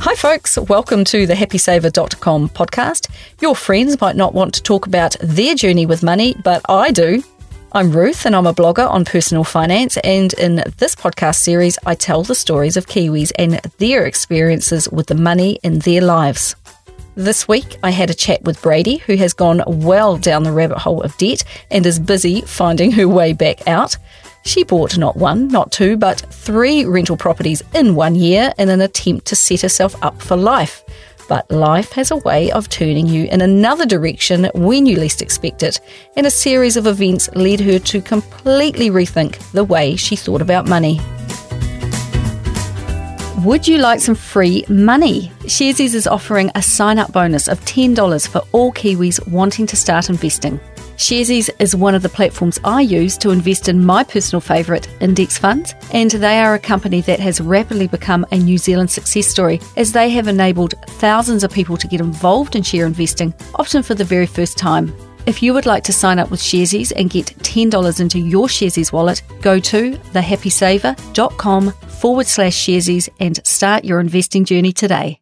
Hi, folks. Welcome to the happysaver.com podcast. Your friends might not want to talk about their journey with money, but I do. I'm Ruth and I'm a blogger on personal finance. And in this podcast series, I tell the stories of Kiwis and their experiences with the money in their lives. This week, I had a chat with Bradie, who has gone well down the rabbit hole of debt and is busy finding her way back out. She bought not one, not two, but three rental properties in one year in an attempt to set herself up for life. But life has a way of turning you in another direction when you least expect it, and a series of events led her to completely rethink the way she thought about money. Would you like some free money? Sharesies is offering a sign up bonus of $10 for all Kiwis wanting to start investing. Sharesies is one of the platforms I use to invest in my personal favourite index funds, and they are a company that has rapidly become a New Zealand success story as they have enabled thousands of people to get involved in share investing, often for the very first time. If you would like to sign up with Sharesies and get $10 into your Sharesies wallet, go to thehappysaver.com forward slash Sharesies and start your investing journey today.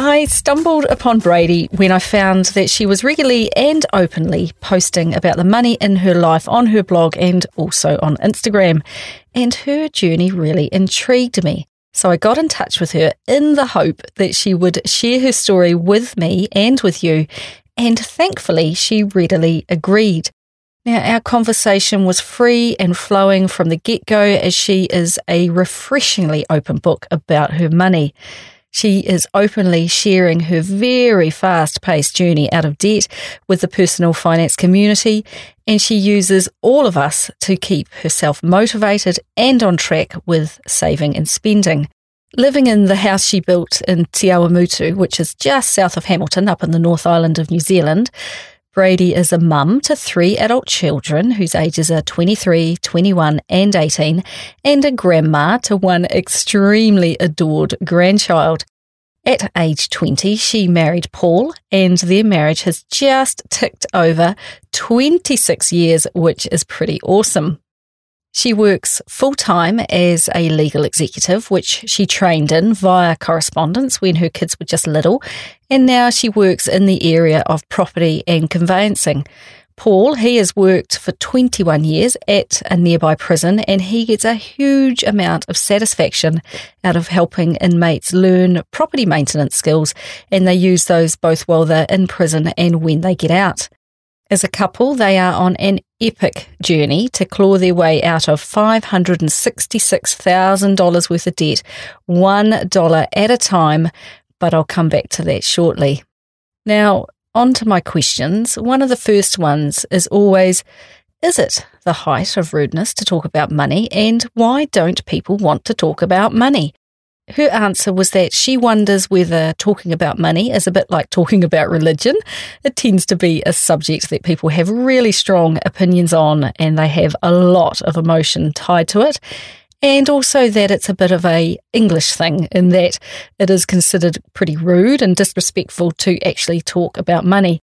I stumbled upon Bradie when I found that she was regularly and openly posting about the money in her life on her blog and also on Instagram. And her journey really intrigued me. So I got in touch with her in the hope that she would share her story with me and with you. And thankfully, she readily agreed. Now, our conversation was free and flowing from the get go as she is a refreshingly open book about her money. She is openly sharing her very fast paced journey out of debt with the personal finance community, and she uses all of us to keep herself motivated and on track with saving and spending. Living in the house she built in Te Awamutu, which is just south of Hamilton up in the North Island of New Zealand, Bradie is a mum to three adult children whose ages are 23, 21, and 18, and a grandma to one extremely adored grandchild. At age 20, she married Paul, and their marriage has just ticked over 26 years, which is pretty awesome. She works full time as a legal executive, which she trained in via correspondence when her kids were just little, and now she works in the area of property and conveyancing. Paul, he has worked for 21 years at a nearby prison and he gets a huge amount of satisfaction out of helping inmates learn property maintenance skills and they use those both while they're in prison and when they get out. As a couple, they are on an epic journey to claw their way out of $566,000 worth of debt, $1 at a time, but I'll come back to that shortly. Now, on to my questions. One of the first ones is always Is it the height of rudeness to talk about money? And why don't people want to talk about money? Her answer was that she wonders whether talking about money is a bit like talking about religion. It tends to be a subject that people have really strong opinions on and they have a lot of emotion tied to it. And also that it's a bit of a English thing in that it is considered pretty rude and disrespectful to actually talk about money.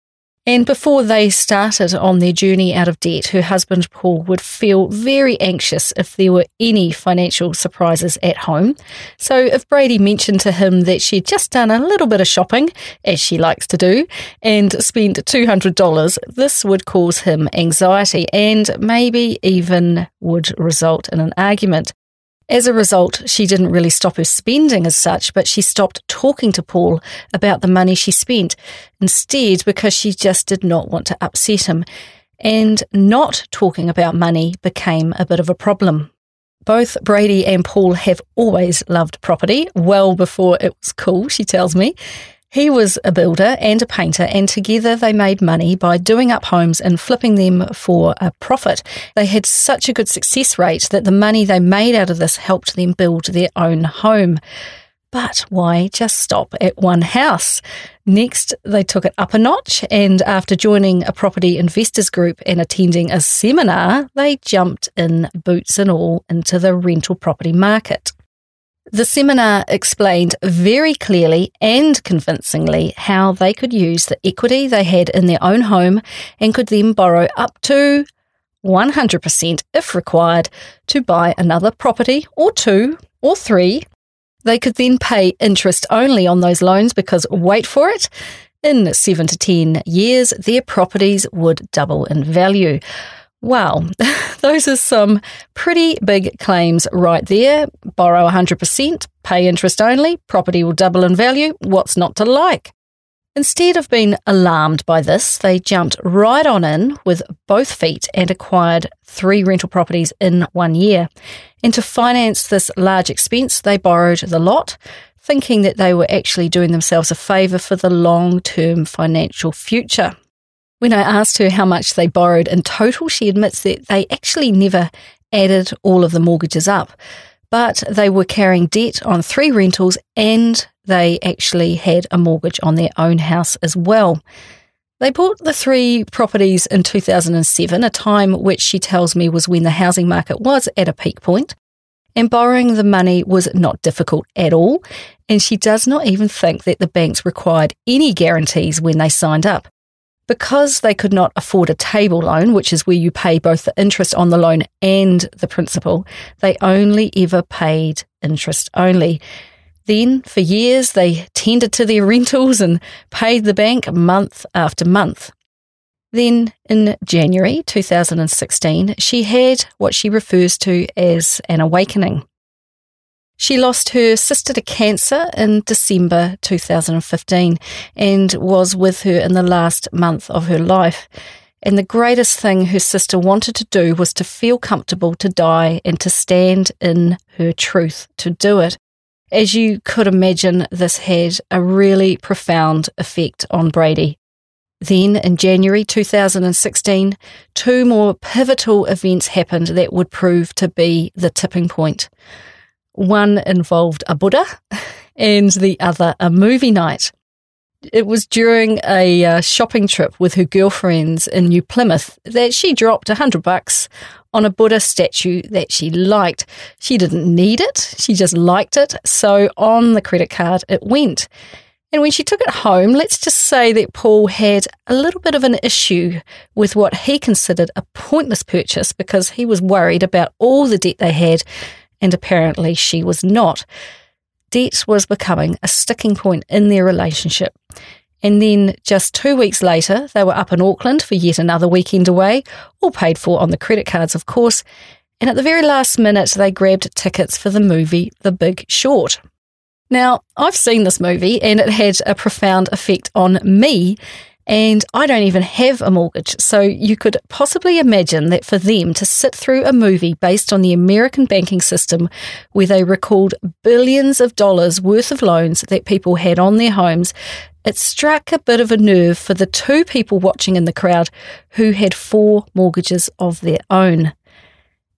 And before they started on their journey out of debt, her husband Paul would feel very anxious if there were any financial surprises at home. So if Bradie mentioned to him that she'd just done a little bit of shopping, as she likes to do, and spent $200, this would cause him anxiety and maybe even would result in an argument. As a result, she didn't really stop her spending as such, but she stopped talking to Paul about the money she spent instead because she just did not want to upset him. And not talking about money became a bit of a problem. Both Bradie and Paul have always loved property, well before it was cool, she tells me. He was a builder and a painter, and together they made money by doing up homes and flipping them for a profit. They had such a good success rate that the money they made out of this helped them build their own home. But why just stop at one house? Next, they took it up a notch, and after joining a property investors group and attending a seminar, they jumped in boots and all into the rental property market. The seminar explained very clearly and convincingly how they could use the equity they had in their own home and could then borrow up to 100% if required to buy another property or two or three. They could then pay interest only on those loans because, wait for it, in seven to 10 years, their properties would double in value. Wow, those are some pretty big claims right there. Borrow 100%, pay interest only, property will double in value. What's not to like? Instead of being alarmed by this, they jumped right on in with both feet and acquired three rental properties in one year. And to finance this large expense, they borrowed the lot, thinking that they were actually doing themselves a favour for the long term financial future. When I asked her how much they borrowed in total, she admits that they actually never added all of the mortgages up, but they were carrying debt on three rentals and they actually had a mortgage on their own house as well. They bought the three properties in 2007, a time which she tells me was when the housing market was at a peak point, and borrowing the money was not difficult at all. And she does not even think that the banks required any guarantees when they signed up. Because they could not afford a table loan, which is where you pay both the interest on the loan and the principal, they only ever paid interest only. Then, for years, they tended to their rentals and paid the bank month after month. Then, in January 2016, she had what she refers to as an awakening. She lost her sister to cancer in December 2015 and was with her in the last month of her life. And the greatest thing her sister wanted to do was to feel comfortable to die and to stand in her truth to do it. As you could imagine, this had a really profound effect on Bradie. Then, in January 2016, two more pivotal events happened that would prove to be the tipping point. One involved a Buddha, and the other a movie night. It was during a uh, shopping trip with her girlfriends in New Plymouth that she dropped a hundred bucks on a Buddha statue that she liked. She didn't need it, she just liked it. So on the credit card, it went. And when she took it home, let's just say that Paul had a little bit of an issue with what he considered a pointless purchase because he was worried about all the debt they had, and apparently she was not. Debt was becoming a sticking point in their relationship. And then just two weeks later, they were up in Auckland for yet another weekend away, all paid for on the credit cards, of course. And at the very last minute, they grabbed tickets for the movie The Big Short. Now, I've seen this movie and it had a profound effect on me and I don't even have a mortgage. So you could possibly imagine that for them to sit through a movie based on the American banking system where they recalled billions of dollars worth of loans that people had on their homes, it struck a bit of a nerve for the two people watching in the crowd who had four mortgages of their own.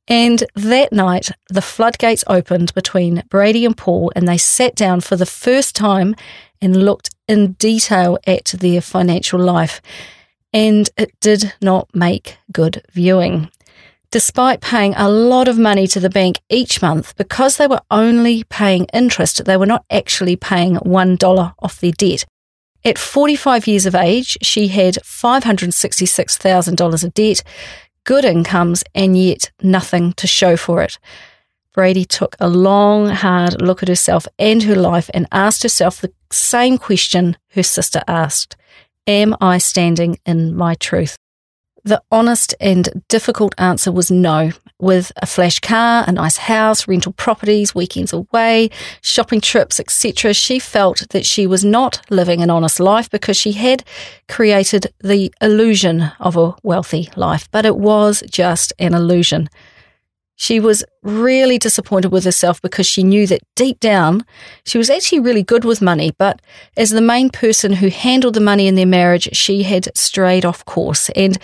And that night, the floodgates opened between Bradie and Paul, and they sat down for the first time and looked in detail at their financial life, and it did not make good viewing. Despite paying a lot of money to the bank each month, because they were only paying interest, they were not actually paying $1 off their debt. At 45 years of age, she had $566,000 of debt, good incomes, and yet nothing to show for it. Bradie took a long, hard look at herself and her life and asked herself the same question her sister asked Am I standing in my truth? The honest and difficult answer was no. With a flash car, a nice house, rental properties, weekends away, shopping trips, etc., she felt that she was not living an honest life because she had created the illusion of a wealthy life, but it was just an illusion. She was really disappointed with herself because she knew that deep down she was actually really good with money, but as the main person who handled the money in their marriage, she had strayed off course and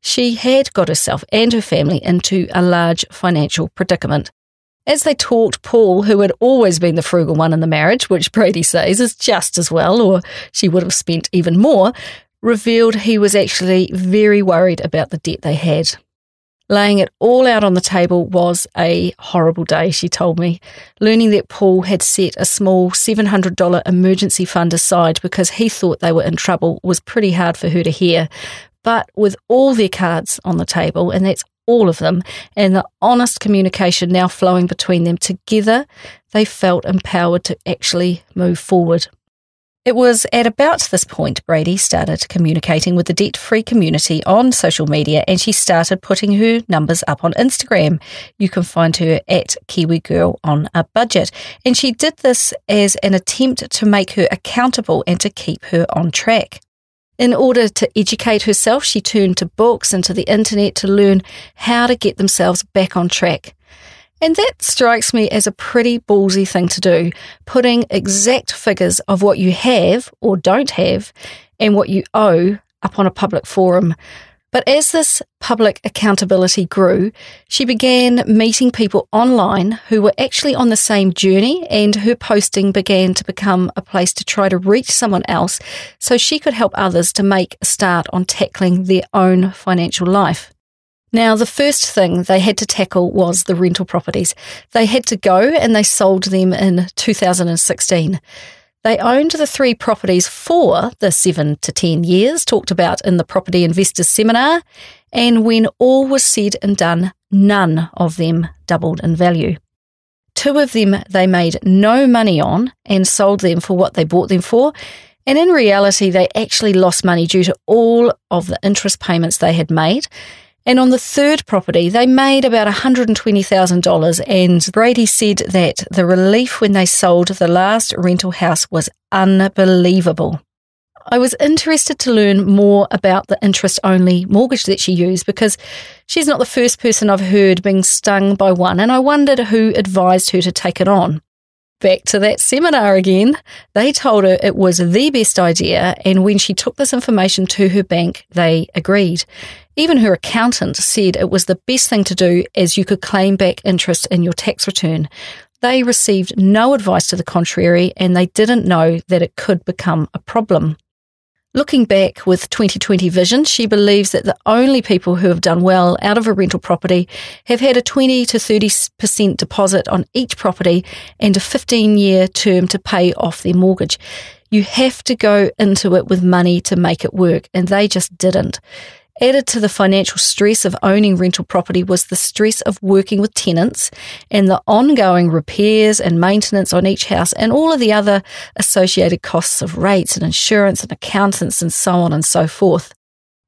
she had got herself and her family into a large financial predicament. As they talked, Paul, who had always been the frugal one in the marriage, which Bradie says is just as well, or she would have spent even more, revealed he was actually very worried about the debt they had. Laying it all out on the table was a horrible day, she told me. Learning that Paul had set a small $700 emergency fund aside because he thought they were in trouble was pretty hard for her to hear. But with all their cards on the table, and that's all of them, and the honest communication now flowing between them together, they felt empowered to actually move forward. It was at about this point Bradie started communicating with the debt free community on social media and she started putting her numbers up on Instagram. You can find her at Kiwi Girl on a budget. And she did this as an attempt to make her accountable and to keep her on track. In order to educate herself, she turned to books and to the internet to learn how to get themselves back on track. And that strikes me as a pretty ballsy thing to do, putting exact figures of what you have or don't have and what you owe up on a public forum. But as this public accountability grew, she began meeting people online who were actually on the same journey, and her posting began to become a place to try to reach someone else so she could help others to make a start on tackling their own financial life. Now, the first thing they had to tackle was the rental properties. They had to go and they sold them in 2016. They owned the three properties for the seven to 10 years talked about in the Property Investors Seminar. And when all was said and done, none of them doubled in value. Two of them they made no money on and sold them for what they bought them for. And in reality, they actually lost money due to all of the interest payments they had made. And on the third property, they made about $120,000. And Bradie said that the relief when they sold the last rental house was unbelievable. I was interested to learn more about the interest only mortgage that she used because she's not the first person I've heard being stung by one, and I wondered who advised her to take it on. Back to that seminar again. They told her it was the best idea, and when she took this information to her bank, they agreed. Even her accountant said it was the best thing to do as you could claim back interest in your tax return. They received no advice to the contrary, and they didn't know that it could become a problem. Looking back with 2020 vision, she believes that the only people who have done well out of a rental property have had a 20 to 30% deposit on each property and a 15 year term to pay off their mortgage. You have to go into it with money to make it work, and they just didn't. Added to the financial stress of owning rental property was the stress of working with tenants and the ongoing repairs and maintenance on each house and all of the other associated costs of rates and insurance and accountants and so on and so forth.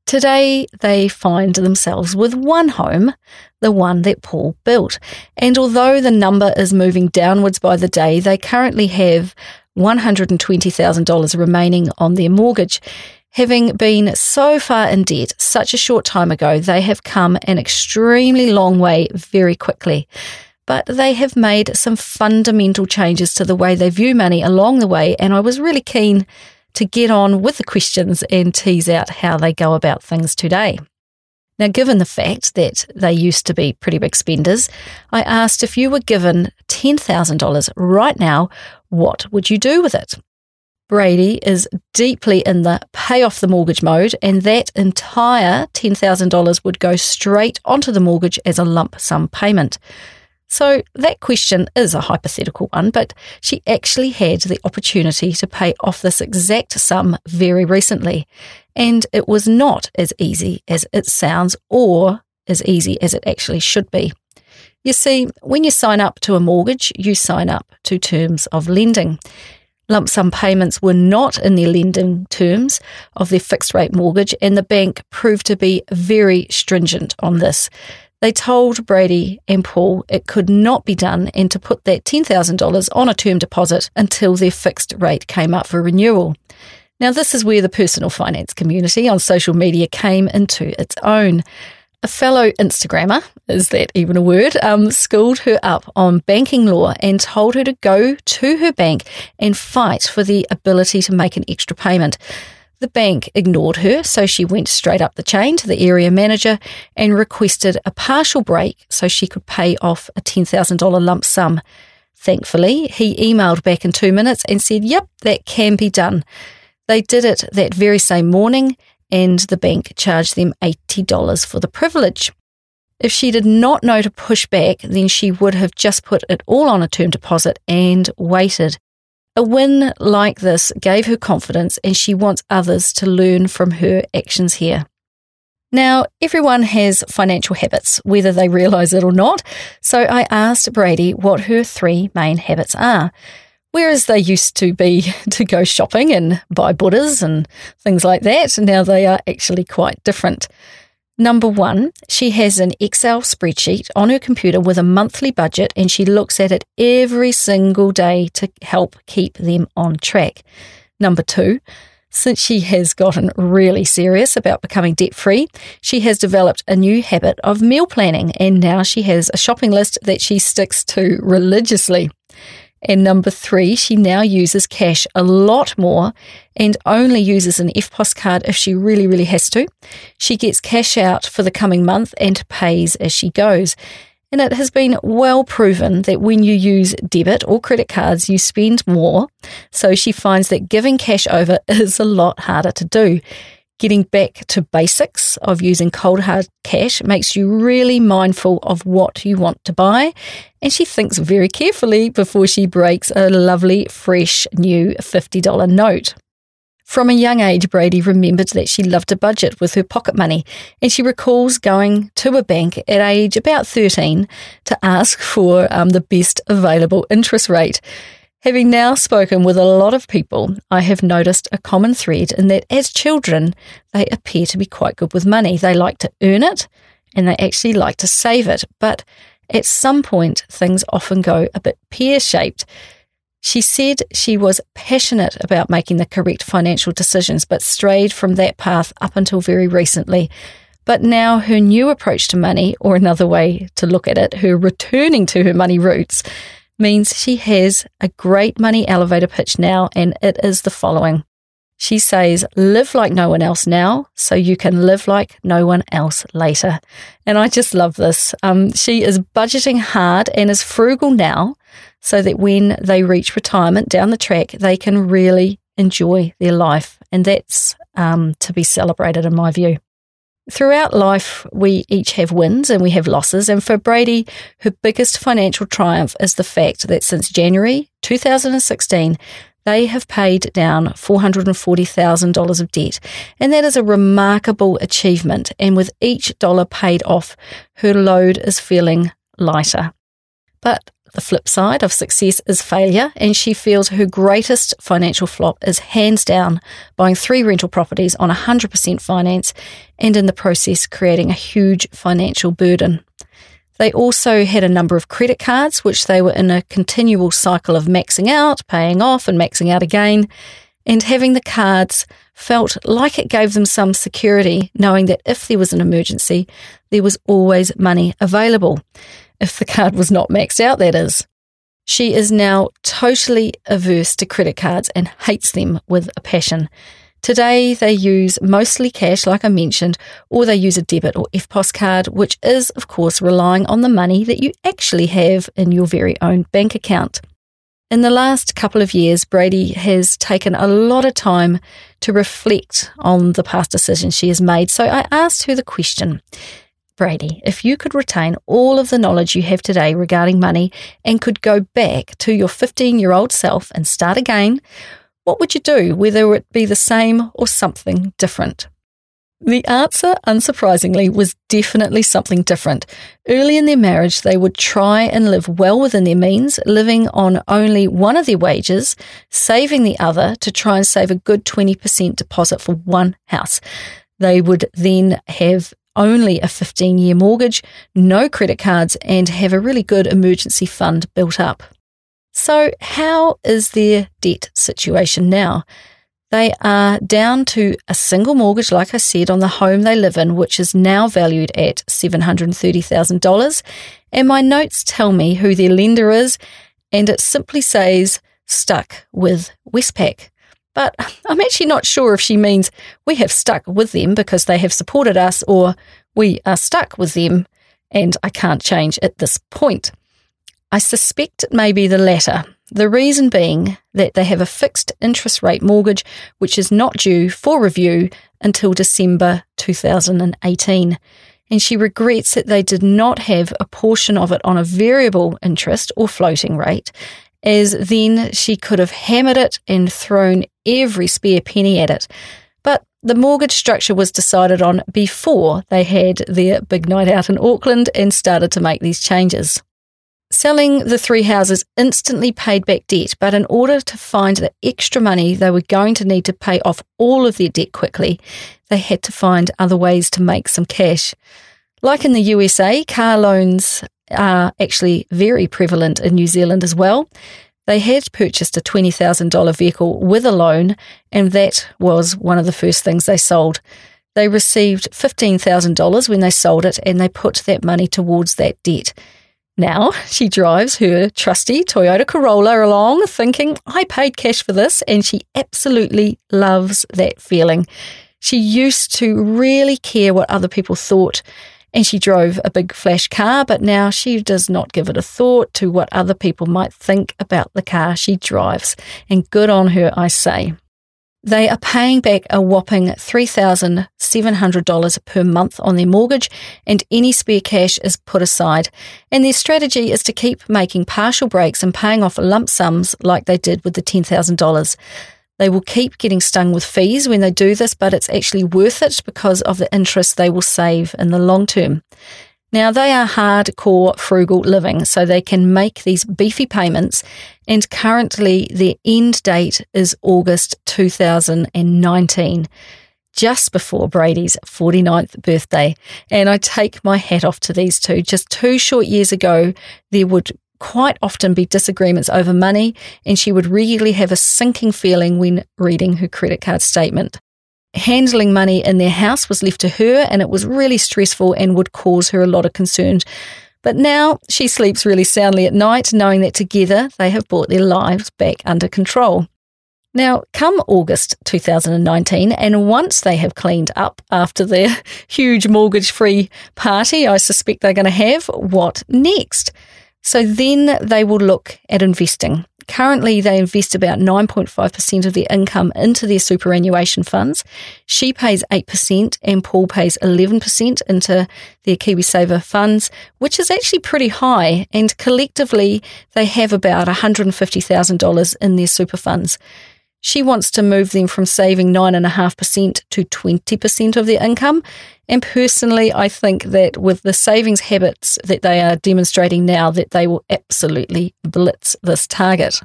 Today, they find themselves with one home, the one that Paul built. And although the number is moving downwards by the day, they currently have $120,000 remaining on their mortgage. Having been so far in debt such a short time ago, they have come an extremely long way very quickly. But they have made some fundamental changes to the way they view money along the way, and I was really keen to get on with the questions and tease out how they go about things today. Now, given the fact that they used to be pretty big spenders, I asked if you were given $10,000 right now, what would you do with it? Bradie is deeply in the pay off the mortgage mode, and that entire $10,000 would go straight onto the mortgage as a lump sum payment. So that question is a hypothetical one, but she actually had the opportunity to pay off this exact sum very recently. And it was not as easy as it sounds or as easy as it actually should be. You see, when you sign up to a mortgage, you sign up to terms of lending lump sum payments were not in their lending terms of their fixed rate mortgage, and the bank proved to be very stringent on this. They told Bradie and Paul it could not be done and to put that $10,000 on a term deposit until their fixed rate came up for renewal. Now, this is where the personal finance community on social media came into its own. A fellow Instagrammer, is that even a word, um, schooled her up on banking law and told her to go to her bank and fight for the ability to make an extra payment. The bank ignored her, so she went straight up the chain to the area manager and requested a partial break so she could pay off a $10,000 lump sum. Thankfully, he emailed back in two minutes and said, Yep, that can be done. They did it that very same morning and the bank charged them $80 for the privilege. If she did not know to push back, then she would have just put it all on a term deposit and waited. A win like this gave her confidence, and she wants others to learn from her actions here. Now, everyone has financial habits, whether they realize it or not. So I asked Bradie what her three main habits are. Whereas they used to be to go shopping and buy Buddhas and things like that, now they are actually quite different. Number one, she has an Excel spreadsheet on her computer with a monthly budget and she looks at it every single day to help keep them on track. Number two, since she has gotten really serious about becoming debt free, she has developed a new habit of meal planning and now she has a shopping list that she sticks to religiously. And number three, she now uses cash a lot more and only uses an EFTPOS card if she really, really has to. She gets cash out for the coming month and pays as she goes. And it has been well proven that when you use debit or credit cards, you spend more. So she finds that giving cash over is a lot harder to do. Getting back to basics of using cold hard cash makes you really mindful of what you want to buy. And she thinks very carefully before she breaks a lovely, fresh, new $50 note. From a young age, Bradie remembered that she loved to budget with her pocket money, and she recalls going to a bank at age about 13 to ask for um, the best available interest rate. Having now spoken with a lot of people, I have noticed a common thread in that as children, they appear to be quite good with money. They like to earn it and they actually like to save it. But at some point, things often go a bit pear shaped. She said she was passionate about making the correct financial decisions, but strayed from that path up until very recently. But now her new approach to money, or another way to look at it, her returning to her money roots, means she has a great money elevator pitch now, and it is the following. She says, live like no one else now, so you can live like no one else later. And I just love this. Um, she is budgeting hard and is frugal now, so that when they reach retirement down the track, they can really enjoy their life. And that's um, to be celebrated, in my view. Throughout life, we each have wins and we have losses. And for Bradie, her biggest financial triumph is the fact that since January 2016, they have paid down $440,000 of debt. And that is a remarkable achievement. And with each dollar paid off, her load is feeling lighter. But the flip side of success is failure, and she feels her greatest financial flop is hands down buying three rental properties on 100% finance and in the process creating a huge financial burden. They also had a number of credit cards, which they were in a continual cycle of maxing out, paying off, and maxing out again. And having the cards felt like it gave them some security, knowing that if there was an emergency, there was always money available if the card was not maxed out, that is. She is now totally averse to credit cards and hates them with a passion. Today, they use mostly cash, like I mentioned, or they use a debit or EFTPOS card, which is, of course, relying on the money that you actually have in your very own bank account. In the last couple of years, Bradie has taken a lot of time to reflect on the past decisions she has made. So I asked her the question Bradie, if you could retain all of the knowledge you have today regarding money and could go back to your 15 year old self and start again, what would you do, whether it be the same or something different? The answer, unsurprisingly, was definitely something different. Early in their marriage, they would try and live well within their means, living on only one of their wages, saving the other to try and save a good 20% deposit for one house. They would then have only a 15 year mortgage, no credit cards, and have a really good emergency fund built up. So, how is their debt situation now? They are down to a single mortgage, like I said, on the home they live in, which is now valued at $730,000. And my notes tell me who their lender is, and it simply says stuck with Westpac. But I'm actually not sure if she means we have stuck with them because they have supported us or we are stuck with them and I can't change at this point. I suspect it may be the latter, the reason being that they have a fixed interest rate mortgage which is not due for review until December 2018. And she regrets that they did not have a portion of it on a variable interest or floating rate as then she could have hammered it and thrown every spare penny at it. But the mortgage structure was decided on before they had their big night out in Auckland and started to make these changes. Selling the three houses instantly paid back debt, but in order to find the extra money they were going to need to pay off all of their debt quickly, they had to find other ways to make some cash. Like in the USA, car loans are actually very prevalent in New Zealand as well. They had purchased a $20,000 vehicle with a loan, and that was one of the first things they sold. They received $15,000 when they sold it, and they put that money towards that debt. Now she drives her trusty Toyota Corolla along, thinking, I paid cash for this, and she absolutely loves that feeling. She used to really care what other people thought, and she drove a big flash car, but now she does not give it a thought to what other people might think about the car she drives. And good on her, I say. They are paying back a whopping $3,700 per month on their mortgage, and any spare cash is put aside. And their strategy is to keep making partial breaks and paying off lump sums like they did with the $10,000. They will keep getting stung with fees when they do this, but it's actually worth it because of the interest they will save in the long term. Now, they are hardcore frugal living, so they can make these beefy payments, and currently their end date is August 2019, just before Bradie's 49th birthday. And I take my hat off to these two. Just two short years ago, there would quite often be disagreements over money, and she would regularly have a sinking feeling when reading her credit card statement handling money in their house was left to her and it was really stressful and would cause her a lot of concern. But now she sleeps really soundly at night, knowing that together they have brought their lives back under control. Now, come August 2019, and once they have cleaned up after their huge mortgage free party, I suspect they're going to have, what next? So then they will look at investing. Currently, they invest about 9.5% of their income into their superannuation funds. She pays 8% and Paul pays 11% into their KiwiSaver funds, which is actually pretty high. And collectively, they have about $150,000 in their super funds. She wants to move them from saving 9.5% to 20% of their income. And personally, I think that with the savings habits that they are demonstrating now, that they will absolutely blitz this target.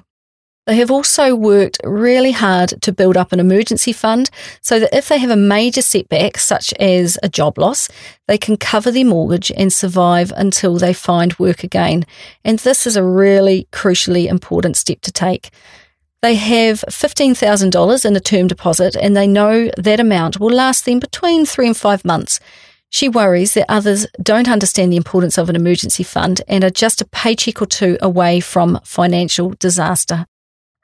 They have also worked really hard to build up an emergency fund so that if they have a major setback, such as a job loss, they can cover their mortgage and survive until they find work again. And this is a really crucially important step to take. They have $15,000 in a term deposit and they know that amount will last them between three and five months. She worries that others don't understand the importance of an emergency fund and are just a paycheck or two away from financial disaster.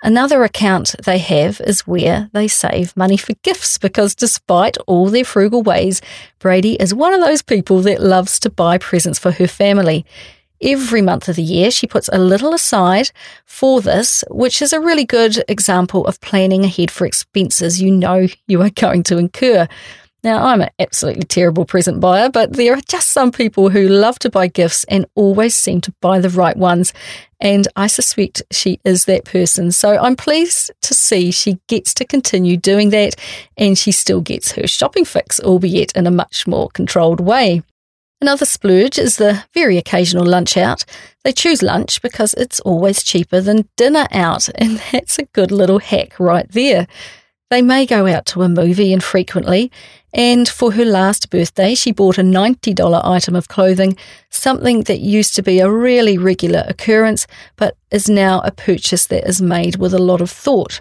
Another account they have is where they save money for gifts because despite all their frugal ways, Bradie is one of those people that loves to buy presents for her family. Every month of the year, she puts a little aside for this, which is a really good example of planning ahead for expenses you know you are going to incur. Now, I'm an absolutely terrible present buyer, but there are just some people who love to buy gifts and always seem to buy the right ones. And I suspect she is that person. So I'm pleased to see she gets to continue doing that and she still gets her shopping fix, albeit in a much more controlled way. Another splurge is the very occasional lunch out. They choose lunch because it's always cheaper than dinner out, and that's a good little hack right there. They may go out to a movie infrequently, and for her last birthday, she bought a $90 item of clothing, something that used to be a really regular occurrence, but is now a purchase that is made with a lot of thought.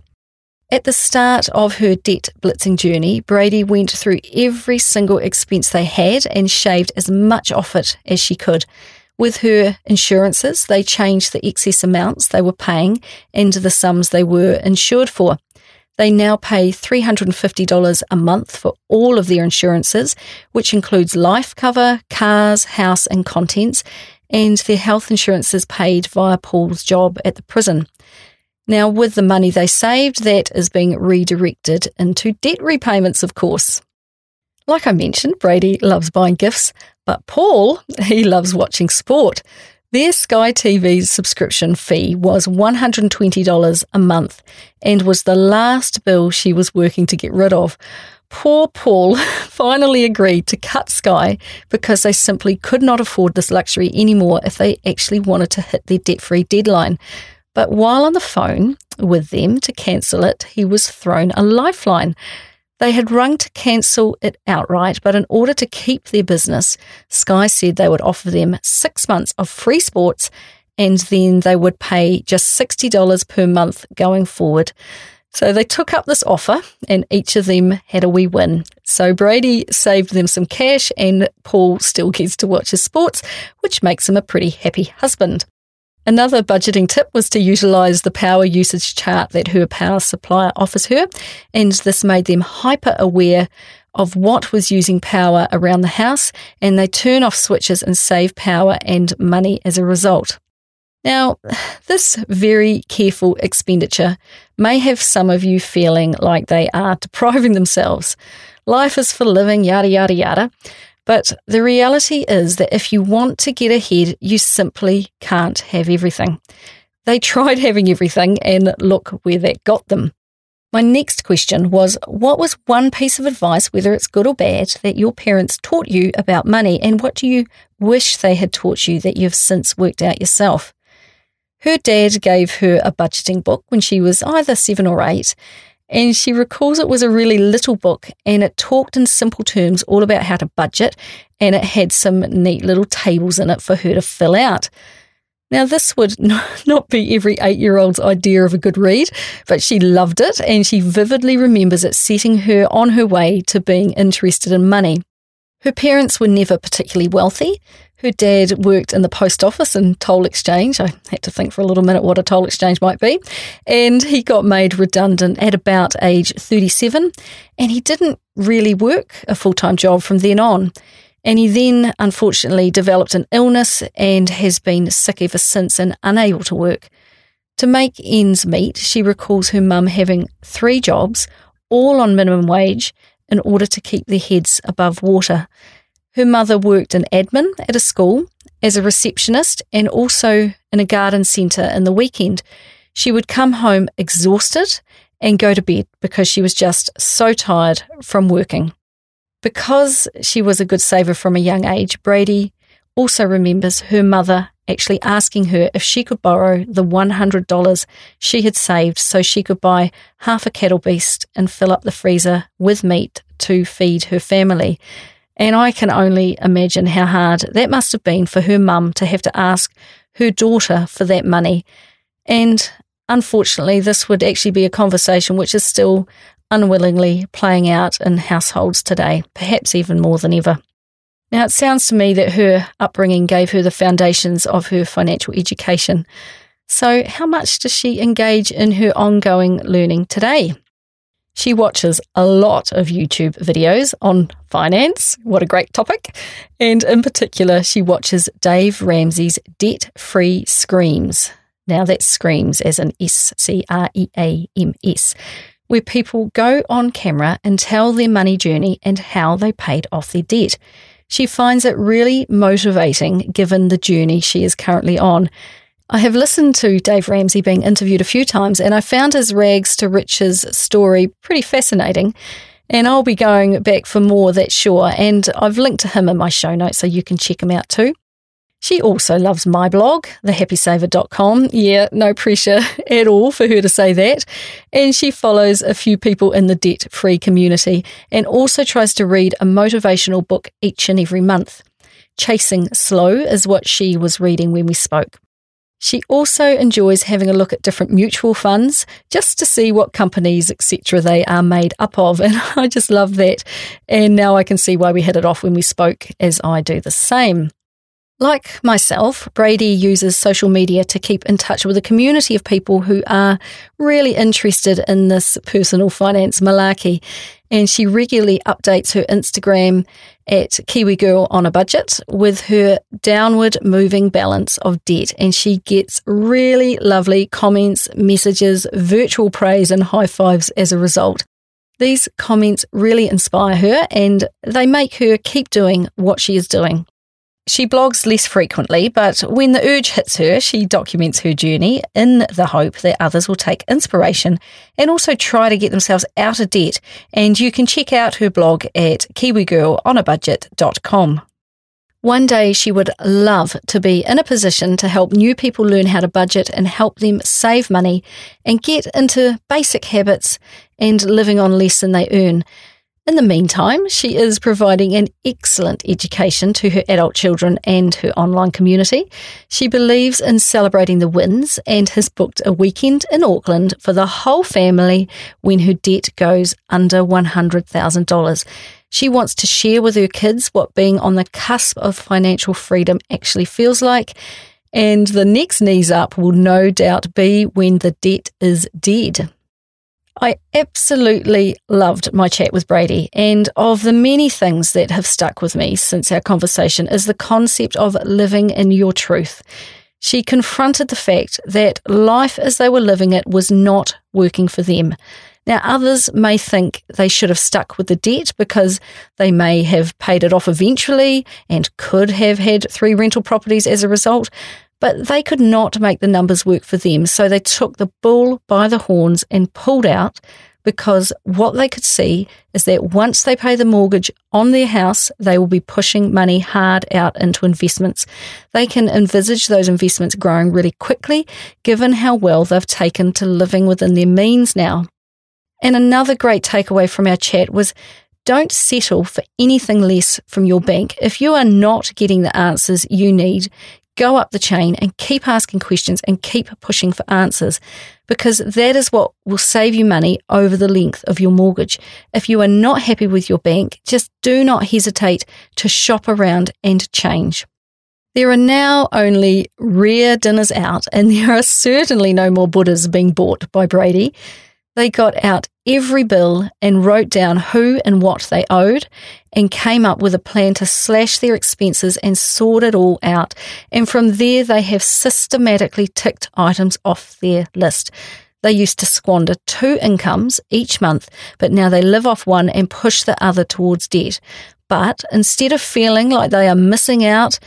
At the start of her debt blitzing journey, Bradie went through every single expense they had and shaved as much off it as she could. With her insurances, they changed the excess amounts they were paying into the sums they were insured for. They now pay $350 a month for all of their insurances, which includes life cover, cars, house, and contents, and their health insurance is paid via Paul's job at the prison. Now, with the money they saved, that is being redirected into debt repayments, of course. Like I mentioned, Bradie loves buying gifts, but Paul, he loves watching sport. Their Sky TV subscription fee was $120 a month and was the last bill she was working to get rid of. poor Paul finally agreed to cut Sky because they simply could not afford this luxury anymore if they actually wanted to hit their debt free deadline. But while on the phone with them to cancel it, he was thrown a lifeline. They had rung to cancel it outright, but in order to keep their business, Sky said they would offer them six months of free sports and then they would pay just $60 per month going forward. So they took up this offer and each of them had a wee win. So Bradie saved them some cash and Paul still gets to watch his sports, which makes him a pretty happy husband. Another budgeting tip was to utilise the power usage chart that her power supplier offers her, and this made them hyper aware of what was using power around the house, and they turn off switches and save power and money as a result. Now, this very careful expenditure may have some of you feeling like they are depriving themselves. Life is for living, yada, yada, yada. But the reality is that if you want to get ahead, you simply can't have everything. They tried having everything, and look where that got them. My next question was What was one piece of advice, whether it's good or bad, that your parents taught you about money, and what do you wish they had taught you that you've since worked out yourself? Her dad gave her a budgeting book when she was either seven or eight, and she recalls it was a really little book and it talked in simple terms all about how to budget and it had some neat little tables in it for her to fill out. Now, this would not be every eight year old's idea of a good read, but she loved it and she vividly remembers it setting her on her way to being interested in money. Her parents were never particularly wealthy, her dad worked in the post office and toll exchange. I had to think for a little minute what a toll exchange might be. And he got made redundant at about age 37. And he didn't really work a full time job from then on. And he then unfortunately developed an illness and has been sick ever since and unable to work. To make ends meet, she recalls her mum having three jobs, all on minimum wage, in order to keep their heads above water. Her mother worked in admin at a school as a receptionist and also in a garden centre in the weekend. She would come home exhausted and go to bed because she was just so tired from working. Because she was a good saver from a young age, Bradie also remembers her mother actually asking her if she could borrow the $100 she had saved so she could buy half a cattle beast and fill up the freezer with meat to feed her family. And I can only imagine how hard that must have been for her mum to have to ask her daughter for that money. And unfortunately, this would actually be a conversation which is still unwillingly playing out in households today, perhaps even more than ever. Now, it sounds to me that her upbringing gave her the foundations of her financial education. So, how much does she engage in her ongoing learning today? She watches a lot of YouTube videos on finance. What a great topic. And in particular, she watches Dave Ramsey's Debt Free Screams. Now that's screams as an S C R E A M S, where people go on camera and tell their money journey and how they paid off their debt. She finds it really motivating given the journey she is currently on. I have listened to Dave Ramsey being interviewed a few times, and I found his rags to riches story pretty fascinating. And I'll be going back for more, that's sure. And I've linked to him in my show notes so you can check him out too. She also loves my blog, thehappysaver.com. Yeah, no pressure at all for her to say that. And she follows a few people in the debt free community and also tries to read a motivational book each and every month. Chasing Slow is what she was reading when we spoke. She also enjoys having a look at different mutual funds just to see what companies, etc., they are made up of. And I just love that. And now I can see why we hit it off when we spoke, as I do the same. Like myself, Bradie uses social media to keep in touch with a community of people who are really interested in this personal finance malarkey. And she regularly updates her Instagram at Kiwi Girl on a Budget with her downward moving balance of debt. And she gets really lovely comments, messages, virtual praise, and high fives as a result. These comments really inspire her and they make her keep doing what she is doing. She blogs less frequently, but when the urge hits her, she documents her journey in the hope that others will take inspiration and also try to get themselves out of debt. And you can check out her blog at kiwigirlonabudget.com. One day she would love to be in a position to help new people learn how to budget and help them save money and get into basic habits and living on less than they earn. In the meantime, she is providing an excellent education to her adult children and her online community. She believes in celebrating the wins and has booked a weekend in Auckland for the whole family when her debt goes under $100,000. She wants to share with her kids what being on the cusp of financial freedom actually feels like. And the next knees up will no doubt be when the debt is dead. I absolutely loved my chat with Bradie, and of the many things that have stuck with me since our conversation is the concept of living in your truth. She confronted the fact that life as they were living it was not working for them. Now, others may think they should have stuck with the debt because they may have paid it off eventually and could have had three rental properties as a result, but they could not make the numbers work for them. So they took the bull by the horns and pulled out because what they could see is that once they pay the mortgage on their house, they will be pushing money hard out into investments. They can envisage those investments growing really quickly, given how well they've taken to living within their means now. And another great takeaway from our chat was don't settle for anything less from your bank. If you are not getting the answers you need, go up the chain and keep asking questions and keep pushing for answers because that is what will save you money over the length of your mortgage. If you are not happy with your bank, just do not hesitate to shop around and change. There are now only rare dinners out, and there are certainly no more Buddhas being bought by Bradie. They got out every bill and wrote down who and what they owed and came up with a plan to slash their expenses and sort it all out. And from there, they have systematically ticked items off their list. They used to squander two incomes each month, but now they live off one and push the other towards debt. But instead of feeling like they are missing out,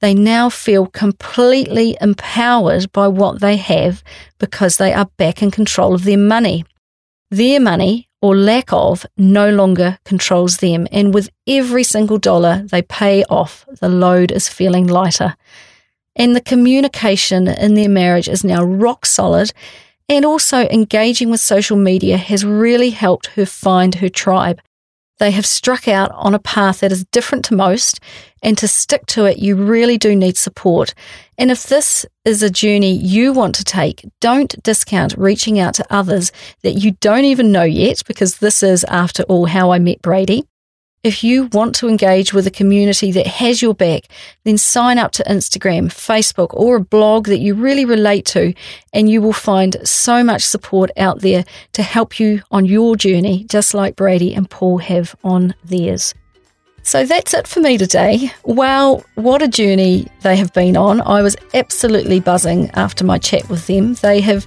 they now feel completely empowered by what they have because they are back in control of their money. Their money or lack of no longer controls them, and with every single dollar they pay off, the load is feeling lighter. And the communication in their marriage is now rock solid, and also engaging with social media has really helped her find her tribe. They have struck out on a path that is different to most, and to stick to it, you really do need support. And if this is a journey you want to take, don't discount reaching out to others that you don't even know yet, because this is, after all, how I met Bradie. If you want to engage with a community that has your back, then sign up to Instagram, Facebook, or a blog that you really relate to, and you will find so much support out there to help you on your journey, just like Bradie and Paul have on theirs. So that's it for me today. Wow, what a journey they have been on. I was absolutely buzzing after my chat with them. They have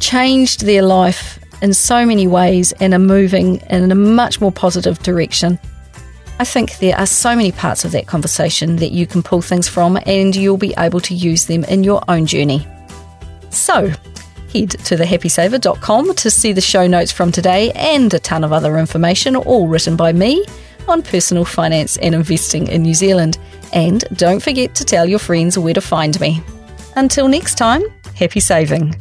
changed their life in so many ways and are moving in a much more positive direction. I think there are so many parts of that conversation that you can pull things from and you'll be able to use them in your own journey. So, head to thehappysaver.com to see the show notes from today and a ton of other information, all written by me on personal finance and investing in New Zealand. And don't forget to tell your friends where to find me. Until next time, happy saving.